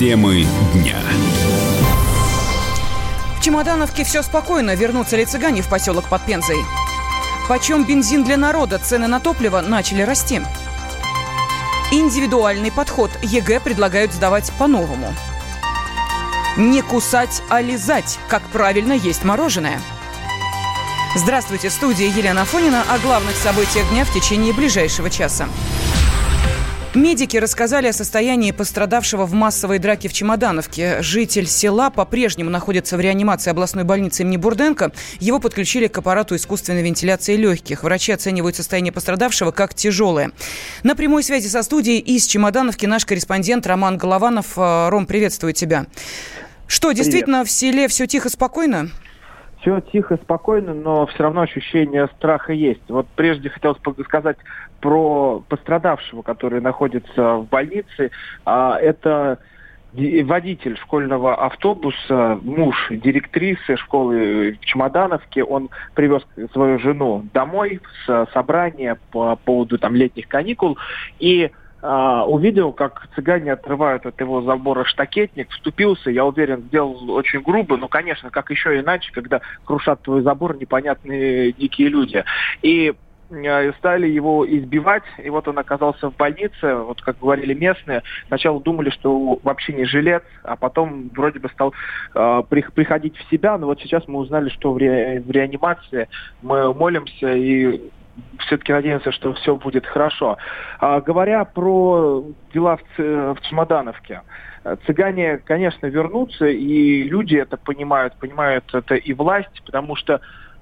Темы дня. В Чемодановке все спокойно. Вернутся ли цыгане в поселок под Пензой? Почем бензин для народа? Цены на топливо начали расти. Индивидуальный подход. ЕГЭ предлагают сдавать по-новому. Не кусать, а лизать. Как правильно есть мороженое. Здравствуйте, студия Елена Фонина о главных событиях дня в течение ближайшего часа. Медики рассказали о состоянии пострадавшего в массовой драке в Чемодановке. Житель села по-прежнему находится в реанимации областной больницы имени Бурденко. Его подключили к аппарату искусственной вентиляции легких. Врачи оценивают состояние пострадавшего как тяжелое. На прямой связи со студией из Чемодановки наш корреспондент Роман Голованов. Э, Ром, приветствую тебя. Что, действительно, Привет. в селе все тихо, спокойно? все тихо, спокойно, но все равно ощущение страха есть. Вот прежде хотелось сказать про пострадавшего, который находится в больнице. А, это водитель школьного автобуса, муж директрисы школы в Чемодановке, он привез свою жену домой с собрания по поводу там летних каникул и а, увидел, как цыгане отрывают от его забора штакетник, вступился, я уверен, сделал очень грубо, но, конечно, как еще иначе, когда крушат твой забор непонятные дикие люди. И а, стали его избивать, и вот он оказался в больнице, вот как говорили местные, сначала думали, что вообще не жилец, а потом вроде бы стал э, приходить в себя, но вот сейчас мы узнали, что в, ре, в реанимации мы молимся и все-таки надеемся, что все будет хорошо. А, говоря про дела в, в Чемодановке, цыгане, конечно, вернутся, и люди это понимают, понимают это и власть, потому что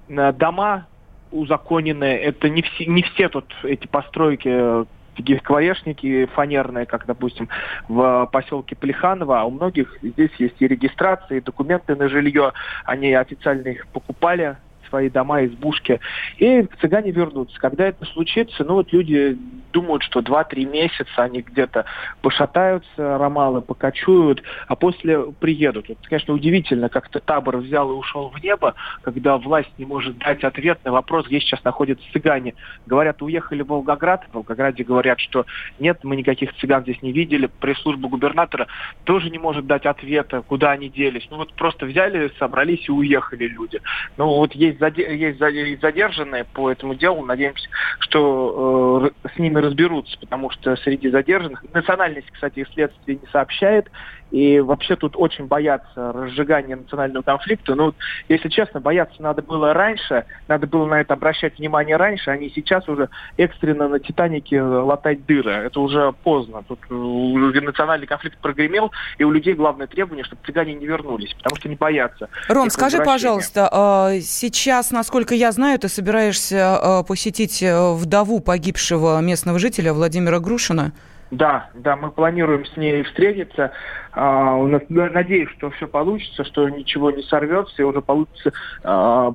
э, дома узаконенные, это не все, не все тут эти постройки такие скворечники фанерные, как, допустим, в поселке Плеханово, а у многих здесь есть и регистрации, и документы на жилье, они официально их покупали, свои дома, избушки, и цыгане вернутся. Когда это случится, ну вот люди думают, что 2-3 месяца они где-то пошатаются, ромалы покачуют, а после приедут. Вот, конечно, удивительно, как-то табор взял и ушел в небо, когда власть не может дать ответ на вопрос, где сейчас находятся цыгане. Говорят, уехали в Волгоград, в Волгограде говорят, что нет, мы никаких цыган здесь не видели, пресс-служба губернатора тоже не может дать ответа, куда они делись. Ну вот просто взяли, собрались и уехали люди. Ну вот есть есть, есть задержанные по этому делу. Надеемся, что э, с ними разберутся, потому что среди задержанных национальность, кстати, следствие не сообщает. И вообще тут очень боятся разжигания национального конфликта. Ну, если честно, бояться надо было раньше, надо было на это обращать внимание раньше, они сейчас уже экстренно на «Титанике» латать дыры. Это уже поздно. Тут э, национальный конфликт прогремел, и у людей главное требование, чтобы цыгане не вернулись, потому что не боятся. Ром, скажи, пожалуйста, а, сейчас, насколько я знаю, ты собираешься а, посетить э, вдову погибшего местного жителя Владимира Грушина? Да, да, мы планируем с ней встретиться. А, надеюсь, что все получится, что ничего не сорвется, и уже получится а,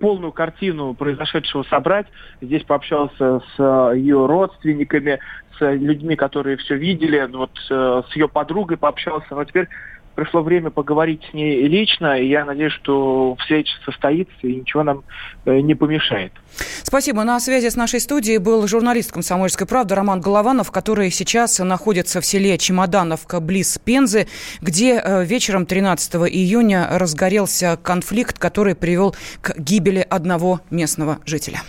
полную картину произошедшего собрать. Здесь пообщался с а, ее родственниками, с людьми, которые все видели, вот э, с ее подругой пообщался. Но теперь пришло время поговорить с ней лично, и я надеюсь, что встреча состоится, и ничего нам э, не помешает. Спасибо. На связи с нашей студией был журналист «Комсомольской правды» Роман Голованов, который сейчас находится в селе Чемодановка, близ Пензы, где э, вечером 13 июня разгорелся конфликт, который привел к гибели одного местного жителя.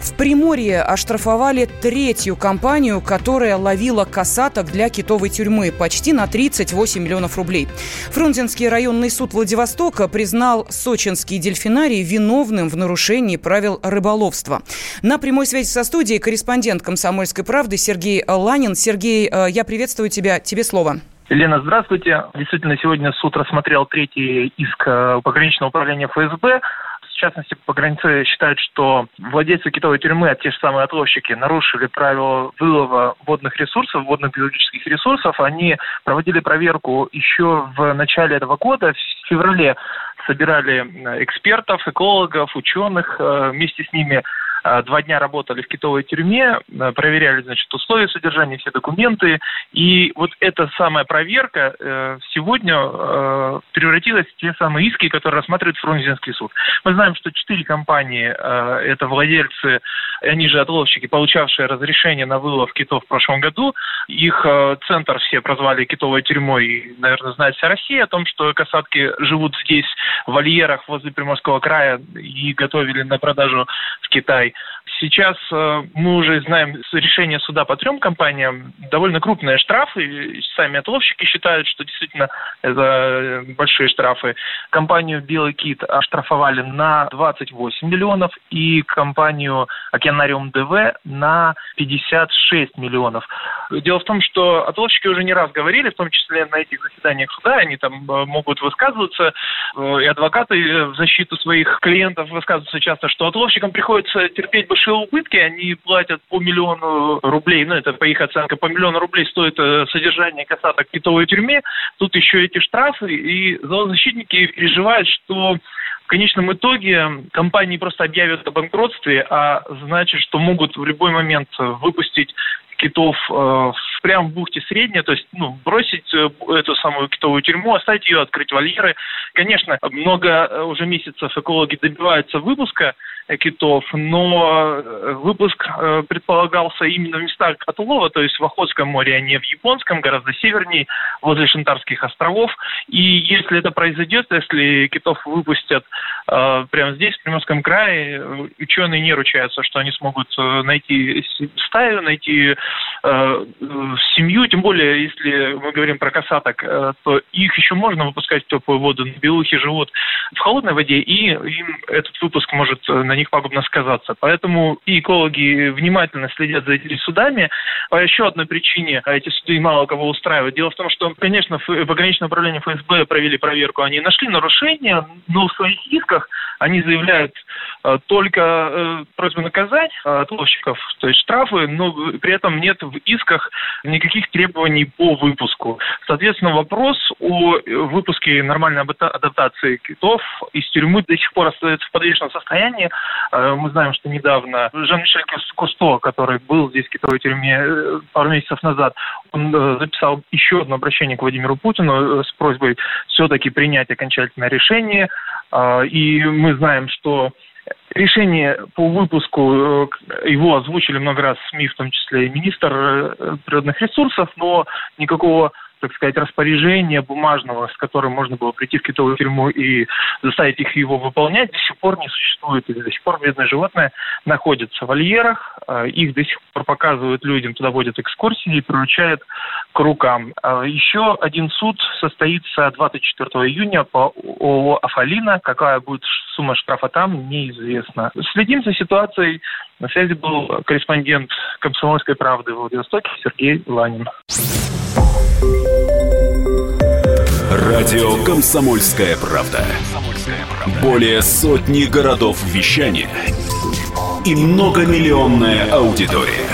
В Приморье оштрафовали третью компанию, которая ловила касаток для китовой тюрьмы почти на 38 миллионов рублей. Фрунзенский районный суд Владивостока признал сочинский дельфинарий виновным в нарушении правил рыболовства. На прямой связи со студией корреспондент «Комсомольской правды» Сергей Ланин. Сергей, э, я приветствую тебя. Тебе слово. Елена, здравствуйте. Действительно, сегодня суд рассмотрел третий иск э, пограничного управления ФСБ частности, по границе считают, что владельцы китовой тюрьмы, а те же самые отловщики, нарушили правила вылова водных ресурсов, водных биологических ресурсов. Они проводили проверку еще в начале этого года, в феврале собирали экспертов, экологов, ученых, э, вместе с ними э, два дня работали в китовой тюрьме, э, проверяли, значит, условия содержания, все документы. И вот эта самая проверка сегодня превратилась в те самые иски, которые рассматривает Фрунзенский суд. Мы знаем, что четыре компании, это владельцы, они же отловщики, получавшие разрешение на вылов китов в прошлом году. Их центр все прозвали китовой тюрьмой, и, наверное, знает вся Россия о том, что касатки живут здесь в вольерах возле Приморского края и готовили на продажу в Китай. Сейчас э, мы уже знаем решение суда по трем компаниям. Довольно крупные штрафы. Сами отловщики считают, что действительно это большие штрафы. Компанию «Белый кит» оштрафовали на 28 миллионов и компанию «Океанариум ДВ» на 56 миллионов. Дело в том, что отловщики уже не раз говорили, в том числе на этих заседаниях суда, они там э, могут высказываться, э, и адвокаты в защиту своих клиентов высказываются часто, что отловщикам приходится терпеть большие убытки, они платят по миллиону рублей, ну это по их оценке, по миллиону рублей стоит э, содержание касаток в китовой тюрьме, тут еще эти штрафы, и зоозащитники переживают, что конечном итоге компании просто объявят о банкротстве, а значит, что могут в любой момент выпустить китов э, прямо в бухте Средняя, то есть ну, бросить э, эту самую китовую тюрьму, оставить ее, открыть вольеры. Конечно, много э, уже месяцев экологи добиваются выпуска китов, но э, выпуск э, предполагался именно в местах отлова, то есть в Охотском море, а не в Японском, гораздо севернее, возле Шантарских островов. И если это произойдет, если китов выпустят э, прямо здесь, в Приморском крае, ученые не ручаются, что они смогут найти стаю, найти семью, тем более, если мы говорим про касаток, то их еще можно выпускать в теплую воду, белухи живут в холодной воде, и им этот выпуск может на них пагубно сказаться. Поэтому и экологи внимательно следят за этими судами. По еще одной причине эти суды мало кого устраивают. Дело в том, что, конечно, пограничное управление ФСБ провели проверку, они нашли нарушения, но в своих исках они заявляют э, только э, просьбу наказать э, отловщиков, то есть штрафы, но при этом нет в исках никаких требований по выпуску. Соответственно, вопрос о выпуске нормальной адаптации китов из тюрьмы до сих пор остается в подвешенном состоянии. Э, мы знаем, что недавно Жан-Мишель Кусто, который был здесь в китовой тюрьме э, пару месяцев назад, он э, записал еще одно обращение к Владимиру Путину с просьбой все-таки принять окончательное решение. И мы знаем, что Решение по выпуску его озвучили много раз СМИ, в том числе и министр природных ресурсов, но никакого так сказать, распоряжения бумажного, с которым можно было прийти в китовую тюрьму и заставить их его выполнять, до сих пор не существует. И до сих пор бедное животное находится в вольерах, а, их до сих пор показывают людям, туда водят экскурсии и приручают к рукам. А, еще один суд состоится 24 июня по ООО «Афалина». Какая будет сумма штрафа там, неизвестно. Следим за ситуацией. На связи был корреспондент «Комсомольской правды» в Владивостоке Сергей Ланин. Радио «Комсомольская правда». Более сотни городов вещания и многомиллионная аудитория.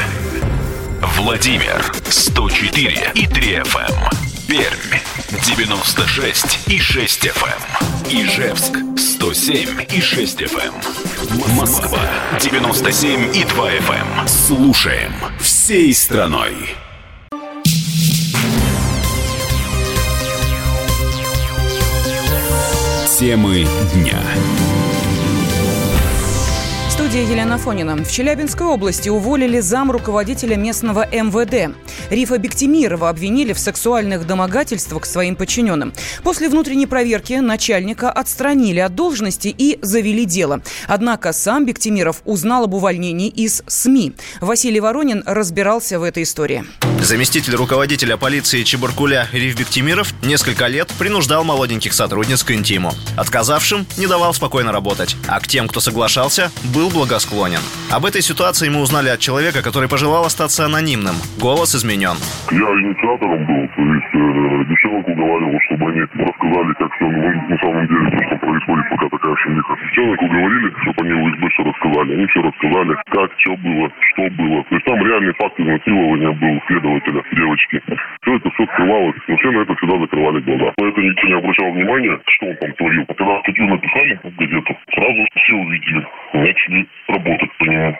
Владимир 104 и 3 FM. Эм. Пермь 96 и 6 FM. Эм. Ижевск 107 и 6 FM. Эм. Москва 97 и 2 FM. Слушаем всей страной. Темы дня студии Елена Фонина. В Челябинской области уволили зам руководителя местного МВД. Рифа Бектимирова обвинили в сексуальных домогательствах к своим подчиненным. После внутренней проверки начальника отстранили от должности и завели дело. Однако сам Бектимиров узнал об увольнении из СМИ. Василий Воронин разбирался в этой истории. Заместитель руководителя полиции Чебаркуля Риф Бектимиров несколько лет принуждал молоденьких сотрудниц к интиму. Отказавшим не давал спокойно работать, а к тем, кто соглашался, был благосклонен. Об этой ситуации мы узнали от человека, который пожелал остаться анонимным. Голос изменен. Я инициатором был, уговаривал, чтобы они рассказали, как все ну, на самом деле, то, что происходит, пока такая шумиха. Девчонок уговорили, чтобы они в СБ все рассказали. Они все рассказали, как, что было, что было. То есть там реальный факт изнасилования был следователя, девочки. Все это все скрывалось, но все на это всегда закрывали глаза. На это никто не обращал внимания, что он там творил. Когда статью написали в газету, сразу все увидели, начали работать по нему.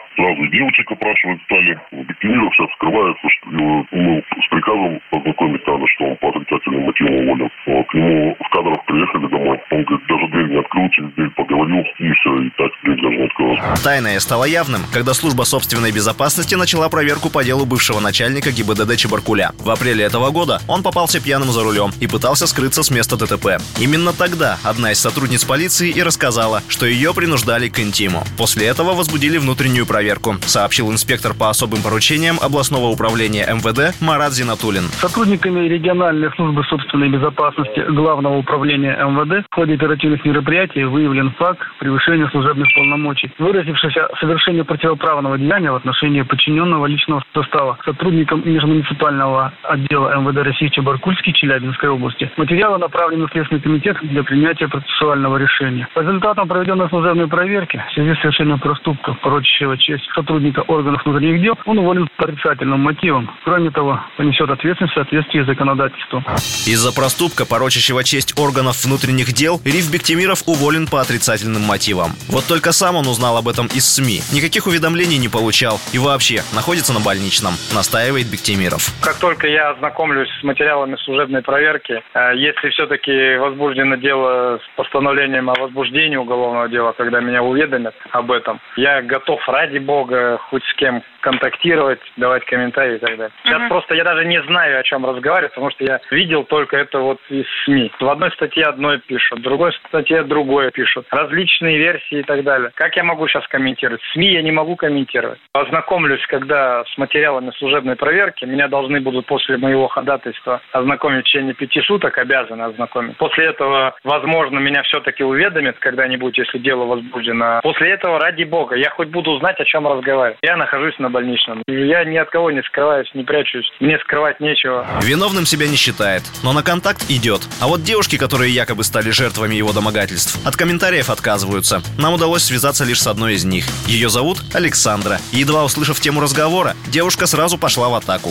сейчас скрывается, что его, мы с приказом познакомить надо, что он по отрицательным мотивам уволен. Вот. К нему в кадрах приехали домой. Он говорит, даже дверь не открыл, через дверь поговорил, и все, и так дверь даже не открылась. Тайное стало явным, когда служба собственной безопасности начала проверку по делу бывшего начальника ГИБДД Чебаркуля. В апреле этого года он попался пьяным за рулем и пытался скрыться с места ДТП. Именно тогда одна из сотрудниц полиции и рассказала, что ее принуждали к интиму. После этого возбудили внутреннюю проверку, сообщил инспектор по особым поручениям областного управления МВД Марат Зинатулин. Сотрудниками региональной службы собственной безопасности Главного управления МВД в ходе оперативных мероприятий выявлен факт превышения служебных полномочий, выразившийся в противоправного деяния в отношении подчиненного личного состава сотрудникам межмуниципального отдела МВД России Чебаркульский Челябинской области. Материалы направлены в Следственный комитет для принятия процессуального решения. По результатам проведенной служебной проверки в связи с совершением проступка, порочащего честь сотрудника органов внутренних дел, он уволен по отрицательным мотивам. Кроме того, понесет ответственность в соответствии с законодательством. Из-за проступка, порочащего честь органов внутренних дел, Риф Бектимиров уволен по отрицательным мотивам. Вот только сам он узнал об этом из СМИ. Никаких уведомлений не получал и вообще находится на больничном, настаивает Бектимиров. Как только я ознакомлюсь с материалами служебной проверки, э, если все-таки возбуждено дело с постановлением о возбуждении уголовного дела, когда меня уведомят об этом, я готов ради бога хоть с кем контактировать, давать комментарии и так далее. Сейчас Мгм. просто я даже не знаю, о чем разговаривать, потому что я видел только это вот из СМИ. В одной статье одной пишут, в другой статье другое пишут. Различные версии и так далее. Как я могу сейчас комментировать? СМИ я не могу комментировать. Ознакомлюсь, когда с материалами служебной проверки, меня должны будут после моего ходатайства ознакомить в течение пяти суток, обязаны ознакомить. После этого, возможно, меня все-таки уведомят когда-нибудь, если дело возбуждено. После этого, ради бога, я хоть буду знать, о чем разговаривать. Я нахожусь на больничном. Я ни от кого не скрываюсь, не прячусь. Мне скрывать нечего. Виновным себя не считает, но на контакт идет. А вот девушки, которые якобы стали жертвами его домогательств, от комментариев отказываются. Нам удалось связаться лишь с одной из них. Ее зовут Александра. Едва услышав тему разговора, девушка сразу пошла в атаку.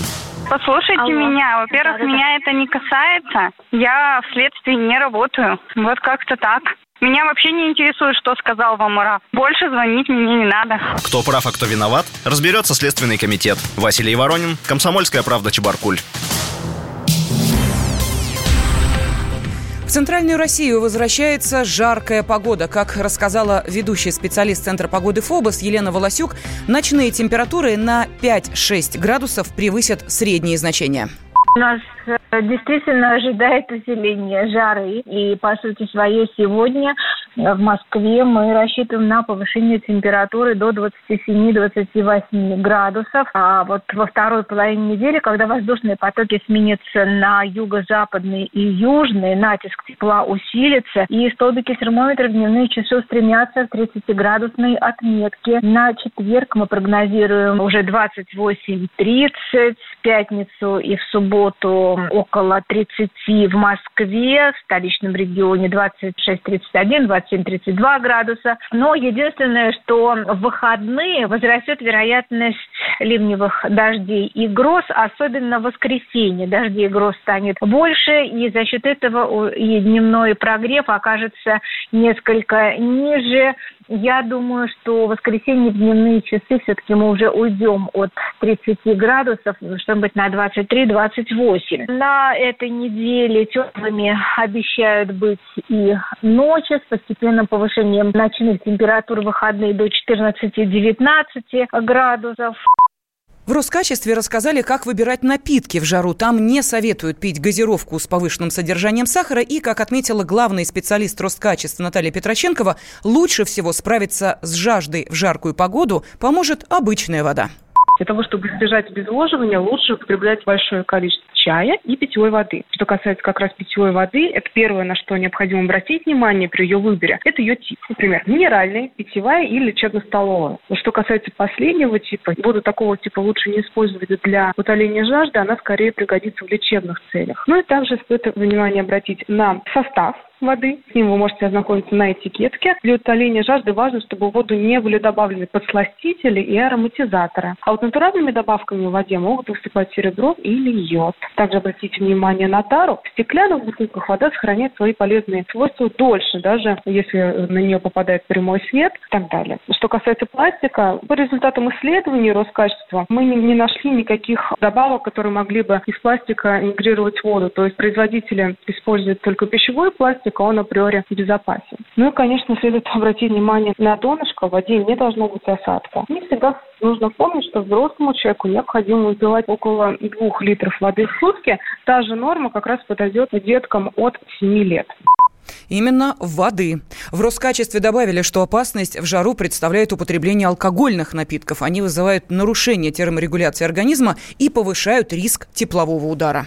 Послушайте Алло. меня. Во-первых, Да-да-да. меня это не касается. Я в следствии не работаю. Вот как-то так. Меня вообще не интересует, что сказал вам Мара. Больше звонить мне не надо. Кто прав, а кто виноват, разберется Следственный комитет. Василий Воронин, Комсомольская правда, Чебаркуль. В Центральную Россию возвращается жаркая погода. Как рассказала ведущий специалист Центра погоды ФОБОС Елена Волосюк, ночные температуры на 5-6 градусов превысят средние значения. Нас э, действительно ожидает усиление жары. И, по сути своей, сегодня в Москве мы рассчитываем на повышение температуры до 27-28 градусов. А вот во второй половине недели, когда воздушные потоки сменятся на юго-западные и южные, натиск тепла усилится, и столбики термометра в дневные часы стремятся к 30-градусной отметке. На четверг мы прогнозируем уже 28-30, в пятницу и в субботу около 30 в Москве, в столичном регионе 26-31, 27-32 градуса. Но единственное, что в выходные возрастет вероятность ливневых дождей и гроз, особенно в воскресенье. Дождей и гроз станет больше, и за счет этого и дневной прогрев окажется несколько ниже. Я думаю, что в воскресенье в дневные часы все-таки мы уже уйдем от 30 градусов, чтобы быть на 23-28. На этой неделе теплыми обещают быть и ночи с постепенным повышением ночных температур выходные до 14-19 градусов. В Роскачестве рассказали, как выбирать напитки в жару. Там не советуют пить газировку с повышенным содержанием сахара. И, как отметила главный специалист Роскачества Наталья Петроченкова, лучше всего справиться с жаждой в жаркую погоду поможет обычная вода. Для того, чтобы избежать обезвоживания, лучше употреблять большое количество чая и питьевой воды. Что касается как раз питьевой воды, это первое, на что необходимо обратить внимание при ее выборе, это ее тип. Например, минеральная, питьевая или лечебно-столовая. Но что касается последнего типа, воду такого типа лучше не использовать для утоления жажды, она скорее пригодится в лечебных целях. Ну и также стоит внимание обратить на состав воды. С ним вы можете ознакомиться на этикетке. Для утоления жажды важно, чтобы в воду не были добавлены подсластители и ароматизаторы. А вот натуральными добавками в воде могут выступать серебро или йод. Также обратите внимание на тару. В стеклянных бутылках вода сохраняет свои полезные свойства дольше, даже если на нее попадает прямой свет и так далее. Что касается пластика, по результатам исследований Роскачества мы не, нашли никаких добавок, которые могли бы из пластика интегрировать воду. То есть производители используют только пищевой пластик, а он априори безопасен. Ну и, конечно, следует обратить внимание на донышко. В воде не должно быть осадка. Не всегда нужно помнить, что взрослому человеку необходимо выпивать около двух литров воды в сутки. Та же норма как раз подойдет деткам от 7 лет. Именно воды. В Роскачестве добавили, что опасность в жару представляет употребление алкогольных напитков. Они вызывают нарушение терморегуляции организма и повышают риск теплового удара.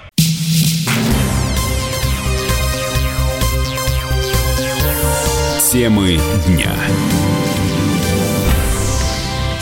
Темы дня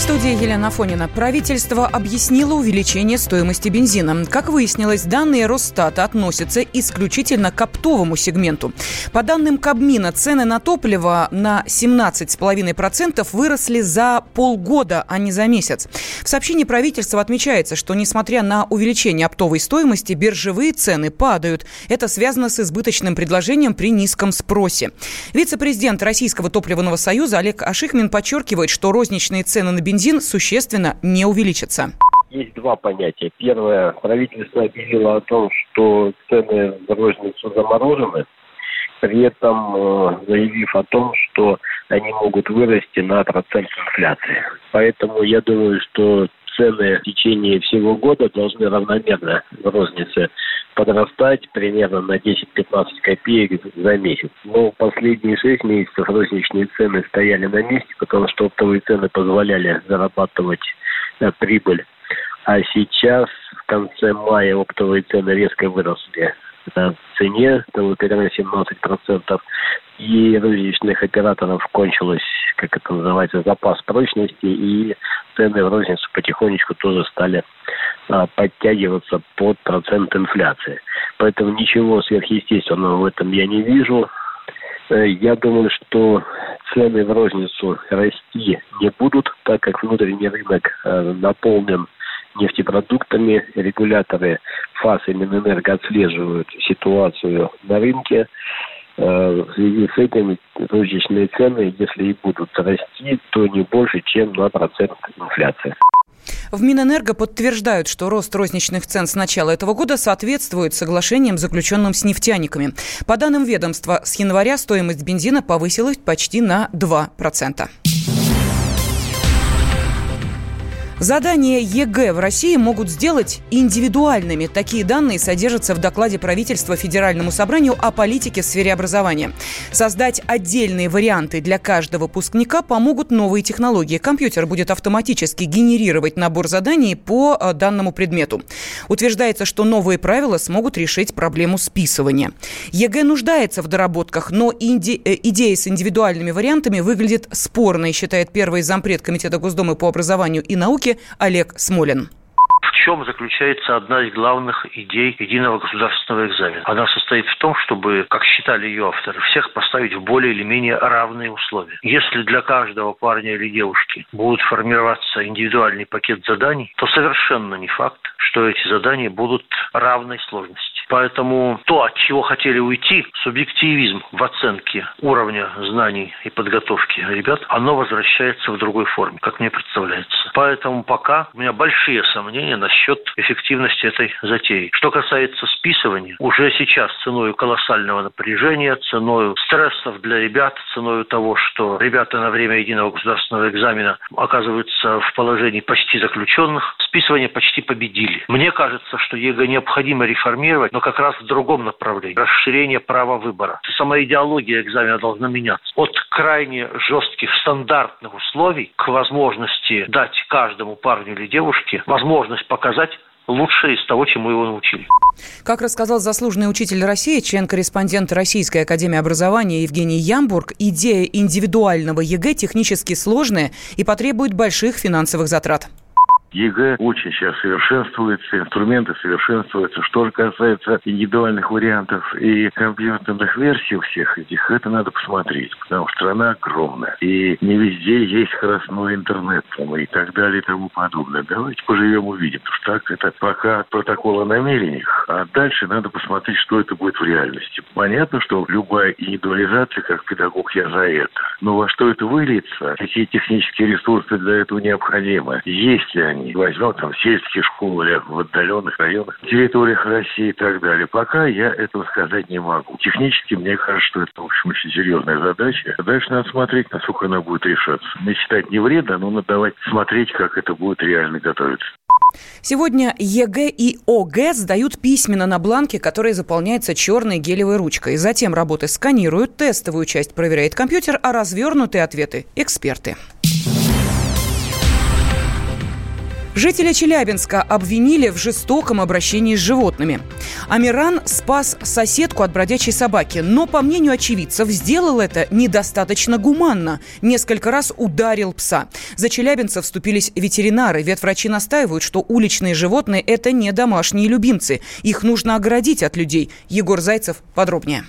студии Елена Фонина. Правительство объяснило увеличение стоимости бензина. Как выяснилось, данные Росстата относятся исключительно к оптовому сегменту. По данным Кабмина, цены на топливо на 17,5% выросли за полгода, а не за месяц. В сообщении правительства отмечается, что несмотря на увеличение оптовой стоимости, биржевые цены падают. Это связано с избыточным предложением при низком спросе. Вице-президент Российского топливного союза Олег Ашихмин подчеркивает, что розничные цены на бензин бензин существенно не увеличится. Есть два понятия. Первое, правительство объявило о том, что цены в розницу заморожены, при этом э, заявив о том, что они могут вырасти на процент инфляции. Поэтому я думаю, что цены в течение всего года должны равномерно в рознице подрастать примерно на 10-15 копеек за месяц. Но последние 6 месяцев розничные цены стояли на месте, потому что оптовые цены позволяли зарабатывать э, прибыль. А сейчас, в конце мая, оптовые цены резко выросли в цене, там, примерно 17%, и розничных операторов кончилось, как это называется, запас прочности, и цены в розницу потихонечку тоже стали а, подтягиваться под процент инфляции. Поэтому ничего сверхъестественного в этом я не вижу. Э, я думаю, что цены в розницу расти не будут, так как внутренний рынок э, наполнен нефтепродуктами. Регуляторы ФАС и Минэнерго отслеживают ситуацию на рынке. Э, в связи с этим розничные цены, если и будут расти, то не больше, чем на процент инфляции. В Минэнерго подтверждают, что рост розничных цен с начала этого года соответствует соглашениям, заключенным с нефтяниками. По данным ведомства, с января стоимость бензина повысилась почти на 2%. Задания ЕГЭ в России могут сделать индивидуальными. Такие данные содержатся в докладе правительства Федеральному собранию о политике в сфере образования. Создать отдельные варианты для каждого выпускника помогут новые технологии. Компьютер будет автоматически генерировать набор заданий по э, данному предмету. Утверждается, что новые правила смогут решить проблему списывания. ЕГЭ нуждается в доработках, но инди- э, идея с индивидуальными вариантами выглядит спорной, считает первый зампред Комитета Госдумы по образованию и науке Олег Смолин в чем заключается одна из главных идей единого государственного экзамена. Она состоит в том, чтобы, как считали ее авторы, всех поставить в более или менее равные условия. Если для каждого парня или девушки будет формироваться индивидуальный пакет заданий, то совершенно не факт, что эти задания будут равной сложности. Поэтому то, от чего хотели уйти, субъективизм в оценке уровня знаний и подготовки ребят, оно возвращается в другой форме, как мне представляется. Поэтому пока у меня большие сомнения насчет эффективности этой затеи. Что касается списывания, уже сейчас ценой колоссального напряжения, ценой стрессов для ребят, ценой того, что ребята на время единого государственного экзамена оказываются в положении почти заключенных, списывание почти победили. Мне кажется, что ЕГЭ необходимо реформировать, но как раз в другом направлении. Расширение права выбора. Сама идеология экзамена должна меняться. От крайне жестких стандартных условий к возможности дать каждому парню или девушке возможность показать лучшее из того, чему его научили. Как рассказал заслуженный учитель России, член-корреспондент Российской Академии Образования Евгений Ямбург, идея индивидуального ЕГЭ технически сложная и потребует больших финансовых затрат. ЕГЭ очень сейчас совершенствуется, инструменты совершенствуются. Что же касается индивидуальных вариантов и компьютерных версий всех этих, это надо посмотреть, потому что страна огромная. И не везде есть скоростной интернет и так далее и тому подобное. Давайте поживем увидим. Потому что так это пока протокол о намерениях, а дальше надо посмотреть, что это будет в реальности. Понятно, что любая индивидуализация, как педагог, я за это. Но во что это выльется, какие технические ресурсы для этого необходимы, есть ли они, не возьмем там сельские школы в отдаленных районах, территориях России и так далее. Пока я этого сказать не могу. Технически мне кажется, что это, в общем, очень серьезная задача. Дальше надо смотреть, насколько она будет решаться. Не считать не вредно, но надо давать смотреть, как это будет реально готовиться. Сегодня ЕГЭ и ОГЭ сдают письменно на бланке, который заполняется черной гелевой ручкой. Затем работы сканируют, тестовую часть проверяет компьютер, а развернутые ответы – эксперты. Жители Челябинска обвинили в жестоком обращении с животными. Амиран спас соседку от бродячей собаки, но, по мнению очевидцев, сделал это недостаточно гуманно. Несколько раз ударил пса. За челябинцев вступились ветеринары. Ветврачи настаивают, что уличные животные – это не домашние любимцы. Их нужно оградить от людей. Егор Зайцев подробнее.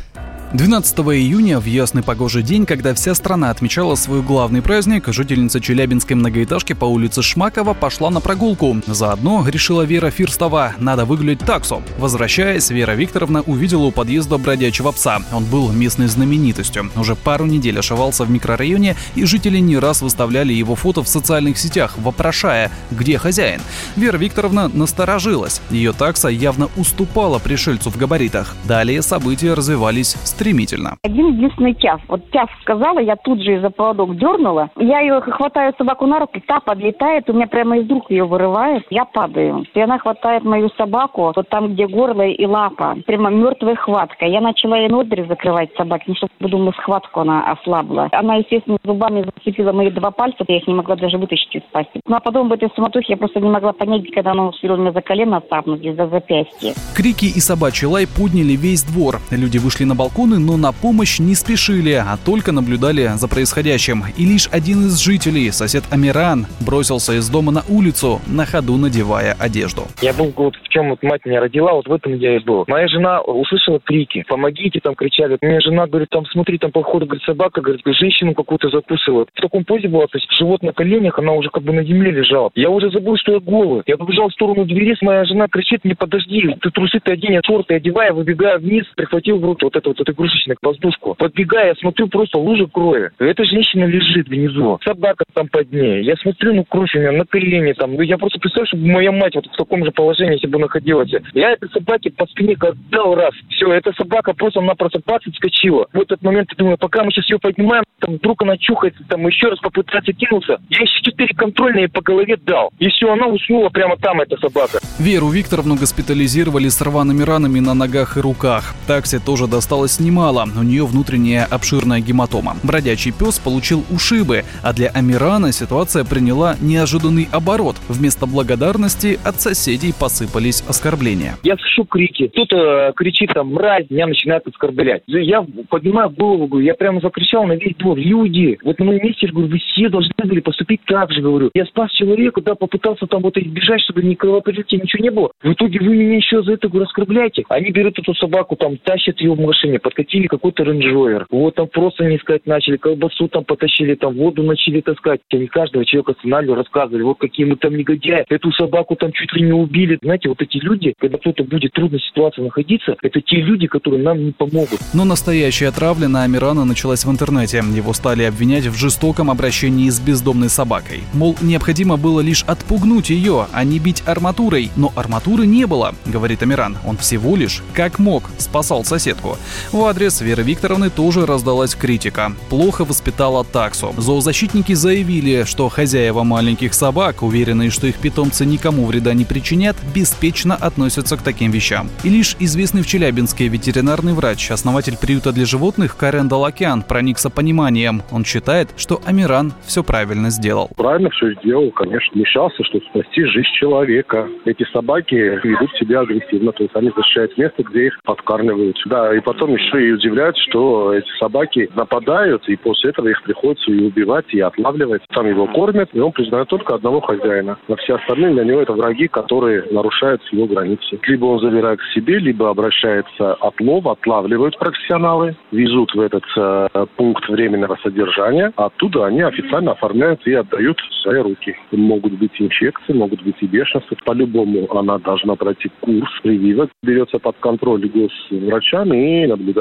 12 июня, в ясный погожий день, когда вся страна отмечала свой главный праздник, жительница челябинской многоэтажки по улице Шмакова пошла на прогулку. Заодно, решила Вера Фирстова, надо выгулять таксу. Возвращаясь, Вера Викторовна увидела у подъезда бродячего пса. Он был местной знаменитостью. Уже пару недель ошивался в микрорайоне, и жители не раз выставляли его фото в социальных сетях, вопрошая, где хозяин. Вера Викторовна насторожилась. Ее такса явно уступала пришельцу в габаритах. Далее события развивались стремительно. Один единственный тяв. Вот тяв сказала, я тут же за поводок дернула. Я ее хватаю собаку на руки, та подлетает, у меня прямо из рук ее вырывает. Я падаю. И она хватает мою собаку, вот там, где горло и лапа. Прямо мертвая хватка. Я начала ей ноздри закрывать собаки, не чтобы, думаю, схватку она ослабла. Она, естественно, зубами зацепила мои два пальца, я их не могла даже вытащить из пасти. Ну а потом в этой суматохе я просто не могла понять, когда она успела меня за колено цапнуть, за запястье. Крики и собачий лай подняли весь двор. Люди вышли на балкон балконы, но на помощь не спешили, а только наблюдали за происходящим. И лишь один из жителей, сосед Амиран, бросился из дома на улицу, на ходу надевая одежду. Я был вот в чем вот мать меня родила, вот в этом я и был. Моя жена услышала крики, помогите, там кричали. Моя жена говорит, там смотри, там походу, говорит, собака, говорит, женщину какую-то закусывает. В таком позе была, то есть живот на коленях, она уже как бы на земле лежала. Я уже забыл, что я голый. Я побежал в сторону двери, моя жена кричит, не подожди, ты трусы ты одень, я шорты одеваю, выбегаю вниз, прихватил в руки вот это вот, вот игрушечную воздушку. Подбегая, я смотрю, просто лужа крови. Эта женщина лежит внизу. Собака там под ней. Я смотрю, ну кровь у меня на колени там. Ну, я просто представляю, чтобы моя мать вот в таком же положении, бы находилась. Я этой собаке по спине как дал раз. Все, эта собака просто-напросто бац отскочила. В этот момент я думаю, пока мы сейчас ее поднимаем, там вдруг она чухается, там еще раз попытается кинуться. Я еще четыре контрольные по голове дал. И все, она уснула прямо там, эта собака. Веру Викторовну госпитализировали с рваными ранами на ногах и руках. Таксе тоже досталось немало. У нее внутренняя обширная гематома. Бродячий пес получил ушибы, а для Амирана ситуация приняла неожиданный оборот. Вместо благодарности от соседей посыпались оскорбления. Я слышу крики. Кто-то кричит там «мразь», меня начинает оскорблять. Я поднимаю голову, я прямо закричал на весь двор. Люди, вот на моем месте, говорю, вы все должны были поступить так же, говорю. Я спас человека, да, попытался там вот избежать, чтобы ни кровопролития, ничего не было. В итоге вы меня еще за это, говорю, оскорбляете. Они берут эту собаку, там, тащат ее в машине, подкатили какой-то рейндж Вот там просто не искать начали, колбасу там потащили, там воду начали таскать. Они каждого человека останавливали, рассказывали, вот какие мы там негодяи. Эту собаку там чуть ли не убили. Знаете, вот эти люди, когда кто-то будет в трудной ситуации находиться, это те люди, которые нам не помогут. Но настоящая травля на Амирана началась в интернете. Его стали обвинять в жестоком обращении с бездомной собакой. Мол, необходимо было лишь отпугнуть ее, а не бить арматурой. Но арматуры не было, говорит Амиран. Он всего лишь, как мог, спасал соседку. В адрес Веры Викторовны тоже раздалась критика. Плохо воспитала таксу. Зоозащитники заявили, что хозяева маленьких собак, уверенные, что их питомцы никому вреда не причинят, беспечно относятся к таким вещам. И лишь известный в Челябинске ветеринарный врач, основатель приюта для животных Карен Далакян проникся пониманием. Он считает, что Амиран все правильно сделал. Правильно все сделал, конечно. Мешался, чтобы спасти жизнь человека. Эти собаки ведут себя агрессивно, то есть они защищают место, где их подкармливают. Да, и потом еще и удивляют, что эти собаки нападают, и после этого их приходится и убивать, и отлавливать. Там его кормят, и он признает только одного хозяина. А все остальные для него это враги, которые нарушают его границы. Либо он забирает к себе, либо обращается отлов, отлавливают профессионалы, везут в этот э, пункт временного содержания, оттуда они официально оформляют и отдают в свои руки. Могут быть инфекции, могут быть и бешенства. По-любому она должна пройти курс прививок, берется под контроль госврачами и наблюдается.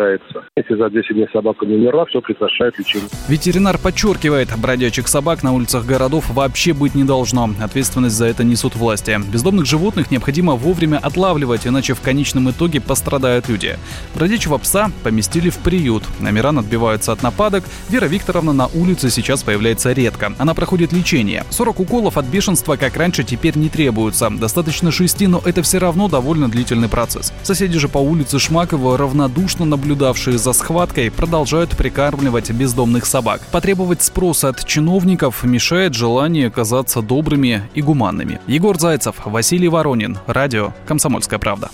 Если за 10 дней собака не умерла, все прекращает лечение. Ветеринар подчеркивает, бродячих собак на улицах городов вообще быть не должно. Ответственность за это несут власти. Бездомных животных необходимо вовремя отлавливать, иначе в конечном итоге пострадают люди. Бродячего пса поместили в приют. Номеран отбиваются от нападок. Вера Викторовна на улице сейчас появляется редко. Она проходит лечение. 40 уколов от бешенства, как раньше, теперь не требуются. Достаточно 6, но это все равно довольно длительный процесс. Соседи же по улице Шмакова, равнодушно наблюдавшие за схваткой, продолжают прикармливать бездомных собак. Потребовать спроса от чиновников мешает желание казаться добрыми и гуманными. Егор Зайцев, Василий Воронин, радио «Комсомольская правда».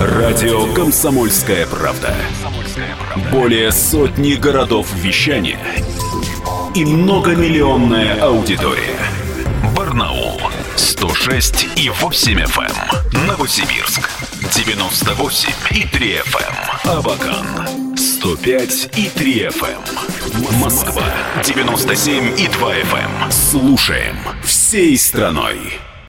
Радио «Комсомольская правда». Более сотни городов вещания и многомиллионная аудитория. Барнаул 106 и 8 FM. Эм. Новосибирск 98 и 3 FM. Эм. Абакан 105 и 3 FM. Эм. Москва 97 и 2 FM. Слушаем всей страной.